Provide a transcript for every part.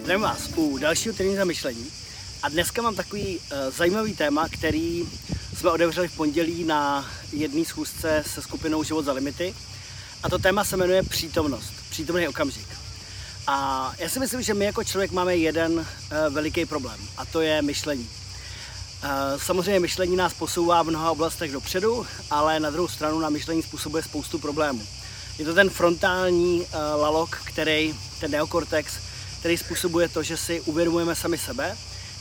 Zdravím vás u dalšího týdní zamyšlení. A dneska mám takový uh, zajímavý téma, který jsme otevřeli v pondělí na jedné schůzce se skupinou Život za limity. A to téma se jmenuje přítomnost, přítomný okamžik. A já si myslím, že my jako člověk máme jeden uh, veliký problém a to je myšlení. Uh, samozřejmě myšlení nás posouvá v mnoha oblastech dopředu, ale na druhou stranu na myšlení způsobuje spoustu problémů. Je to ten frontální uh, lalok, který, ten neokortex, který způsobuje to, že si uvědomujeme sami sebe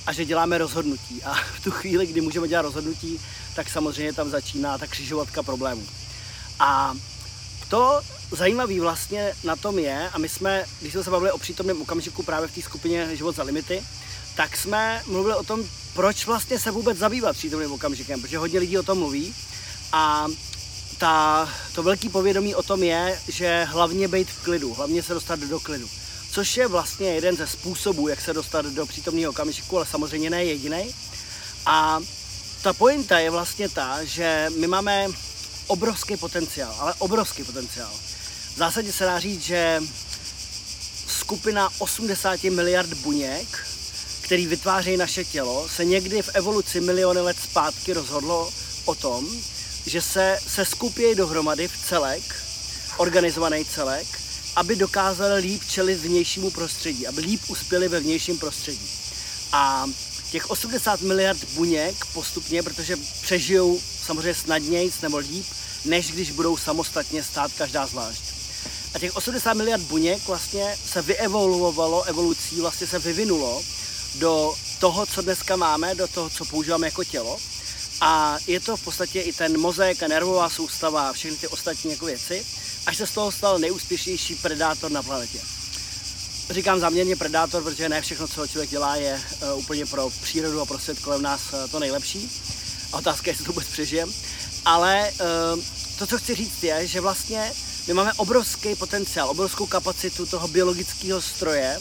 a že děláme rozhodnutí. A v tu chvíli, kdy můžeme dělat rozhodnutí, tak samozřejmě tam začíná ta křižovatka problémů. A to zajímavé vlastně na tom je, a my jsme, když jsme se bavili o přítomném okamžiku právě v té skupině Život za limity, tak jsme mluvili o tom, proč vlastně se vůbec zabývat přítomným okamžikem, protože hodně lidí o tom mluví a ta, to velký povědomí o tom je, že hlavně být v klidu, hlavně se dostat do klidu což je vlastně jeden ze způsobů, jak se dostat do přítomného okamžiku, ale samozřejmě ne jediný. A ta pointa je vlastně ta, že my máme obrovský potenciál, ale obrovský potenciál. V zásadě se dá říct, že skupina 80 miliard buněk, který vytváří naše tělo, se někdy v evoluci miliony let zpátky rozhodlo o tom, že se, se skupí dohromady v celek, organizovaný celek, aby dokázali líp čelit vnějšímu prostředí, aby líp uspěli ve vnějším prostředí. A těch 80 miliard buněk postupně, protože přežijou samozřejmě snadněji nebo líp, než když budou samostatně stát každá zvlášť. A těch 80 miliard buněk vlastně se vyevoluovalo evolucí, vlastně se vyvinulo do toho, co dneska máme, do toho, co používáme jako tělo. A je to v podstatě i ten mozek a nervová soustava a všechny ty ostatní jako věci až se z toho stal nejúspěšnější predátor na planetě. Říkám záměrně predátor, protože ne všechno, co člověk dělá, je uh, úplně pro přírodu a pro svět kolem nás uh, to nejlepší. A otázka je, jestli to vůbec přežijem. Ale uh, to, co chci říct, je, že vlastně my máme obrovský potenciál, obrovskou kapacitu toho biologického stroje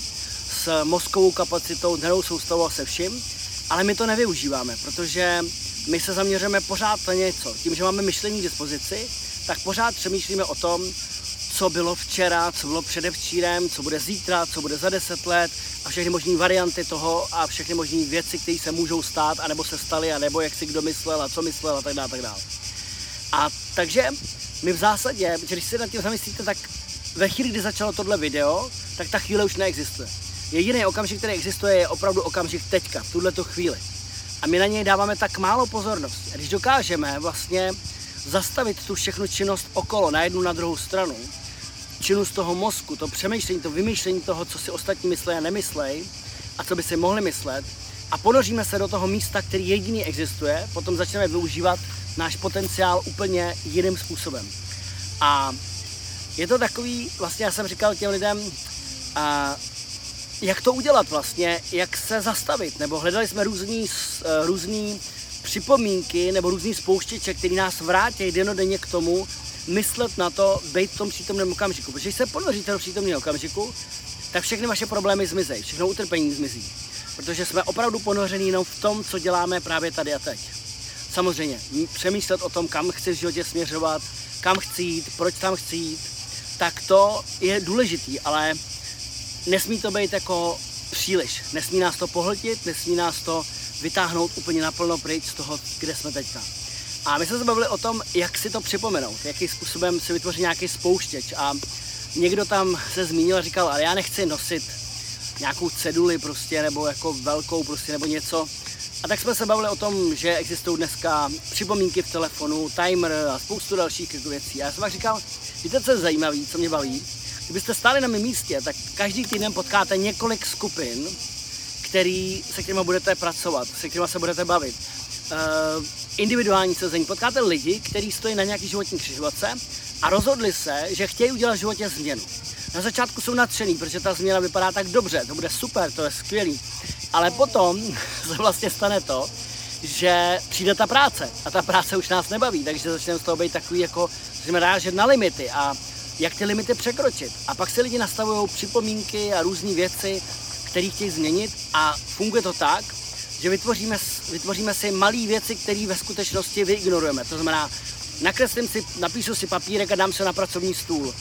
s mozkovou kapacitou, nervovou soustavou a se vším, ale my to nevyužíváme, protože my se zaměřujeme pořád na něco. Tím, že máme myšlení k dispozici, tak pořád přemýšlíme o tom, co bylo včera, co bylo předevčírem, co bude zítra, co bude za deset let a všechny možné varianty toho a všechny možné věci, které se můžou stát, anebo se staly, anebo jak si kdo myslel a co myslel a tak dále. Tak dále. A takže my v zásadě, když si nad tím zamyslíte, tak ve chvíli, kdy začalo tohle video, tak ta chvíle už neexistuje. Jediný okamžik, který existuje, je opravdu okamžik teďka, v tuhle chvíli. A my na něj dáváme tak málo pozornosti. A když dokážeme vlastně zastavit tu všechnu činnost okolo, na jednu na druhou stranu, činnost toho mozku, to přemýšlení, to vymýšlení toho, co si ostatní myslí a nemyslej a co by si mohli myslet a ponoříme se do toho místa, který jediný existuje, potom začneme využívat náš potenciál úplně jiným způsobem. A je to takový, vlastně já jsem říkal těm lidem, a jak to udělat vlastně, jak se zastavit, nebo hledali jsme různý, různý připomínky nebo různý spouštěče, který nás vrátí denodenně k tomu, myslet na to, být v tom přítomném okamžiku. Protože když se ponoříte do přítomného okamžiku, tak všechny vaše problémy zmizejí, všechno utrpení zmizí. Protože jsme opravdu ponoření jenom v tom, co děláme právě tady a teď. Samozřejmě, přemýšlet o tom, kam chci v životě směřovat, kam chci jít, proč tam chci jít, tak to je důležitý, ale nesmí to být jako příliš. Nesmí nás to pohltit, nesmí nás to vytáhnout úplně naplno pryč z toho, kde jsme teďka. A my jsme se bavili o tom, jak si to připomenout, jakým způsobem si vytvořit nějaký spouštěč. A někdo tam se zmínil a říkal, ale já nechci nosit nějakou ceduli prostě, nebo jako velkou prostě, nebo něco. A tak jsme se bavili o tom, že existují dneska připomínky v telefonu, timer a spoustu dalších jako věcí. A já jsem vám říkal, víte, co je zajímavé, co mě baví? Kdybyste stáli na mém místě, tak každý týden potkáte několik skupin, který, se kterými budete pracovat, se kterými se budete bavit. Uh, individuální sezení. Potkáte lidi, kteří stojí na nějaký životní křižovatce a rozhodli se, že chtějí udělat v životě změnu. Na začátku jsou nadšený, protože ta změna vypadá tak dobře, to bude super, to je skvělý. Ale potom se vlastně stane to, že přijde ta práce a ta práce už nás nebaví, takže začneme z toho být takový jako, začneme rážet na limity a jak ty limity překročit. A pak si lidi nastavují připomínky a různé věci, který chtějí změnit a funguje to tak, že vytvoříme, vytvoříme si malé věci, které ve skutečnosti vyignorujeme. To znamená, nakreslím si, napíšu si papírek a dám se na pracovní stůl.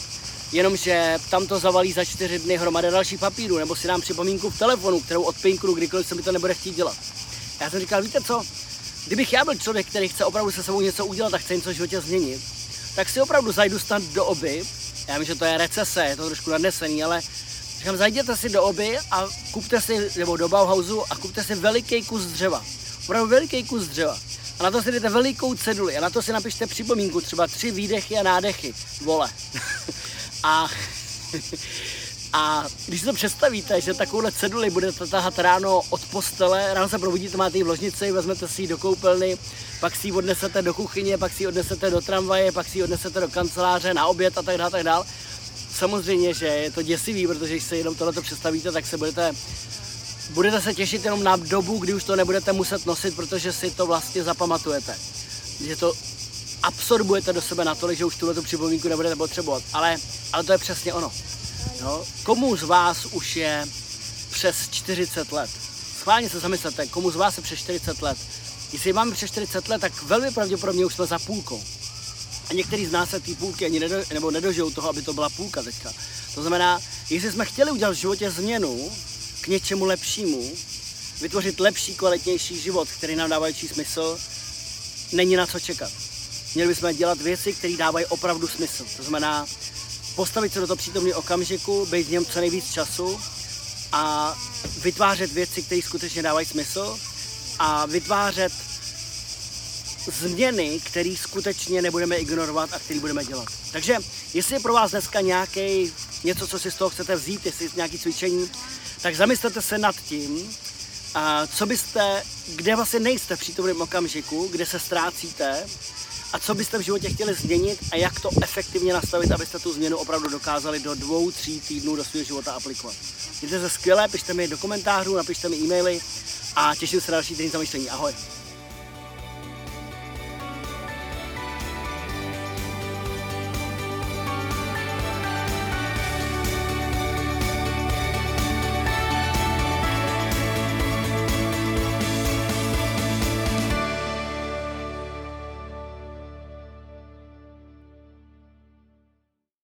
jenomže tam to zavalí za čtyři dny hromada dalších papírů, nebo si dám připomínku v telefonu, kterou odpinknu, kdykoliv se mi to nebude chtít dělat. Já jsem říkal, víte co, kdybych já byl člověk, který chce opravdu se sebou něco udělat a chce něco v životě změnit, tak si opravdu zajdu snad do oby. Já vím, že to je recese, je to trošku nadnesený, ale říkám, zajděte si do oby a kupte si, nebo do Bauhausu a kupte si veliký kus dřeva. Opravdu veliký kus dřeva. A na to si jdete velikou ceduli a na to si napište připomínku, třeba tři výdechy a nádechy, vole. a, a když si to představíte, že takovouhle ceduli budete tahat ráno od postele, ráno se probudíte, máte ji v ložnici, vezmete si ji do koupelny, pak si ji odnesete do kuchyně, pak si ji odnesete do tramvaje, pak si ji odnesete do kanceláře na oběd a tak dále, tak dále. Samozřejmě, že je to děsivý, protože když se jenom tohleto představíte, tak se budete budete se těšit jenom na dobu, kdy už to nebudete muset nosit, protože si to vlastně zapamatujete. Že to absorbujete do sebe natolik, že už tuhle připomínku nebudete potřebovat. Ale, ale to je přesně ono. No, komu z vás už je přes 40 let? Schválně se zamyslete, komu z vás je přes 40 let? Jestli máme přes 40 let, tak velmi pravděpodobně už jsme za půlkou. A některý z nás se té půlky ani nedo, nebo nedožijou toho, aby to byla půlka teďka. To znamená, jestli jsme chtěli udělat v životě změnu, k něčemu lepšímu, vytvořit lepší, kvalitnější život, který nám dává smysl, není na co čekat. Měli bychom dělat věci, které dávají opravdu smysl. To znamená postavit se do toho přítomného okamžiku, být v něm co nejvíc času a vytvářet věci, které skutečně dávají smysl a vytvářet změny, které skutečně nebudeme ignorovat a které budeme dělat. Takže jestli je pro vás dneska nějaký něco, co si z toho chcete vzít, jestli je nějaké cvičení, tak zamyslete se nad tím, a co byste, kde vlastně nejste v přítomném okamžiku, kde se ztrácíte a co byste v životě chtěli změnit a jak to efektivně nastavit, abyste tu změnu opravdu dokázali do dvou, tří týdnů do svého života aplikovat. Mějte se skvěle, pište mi do komentářů, napište mi e-maily a těším se na další týden zamýšlení. Ahoj!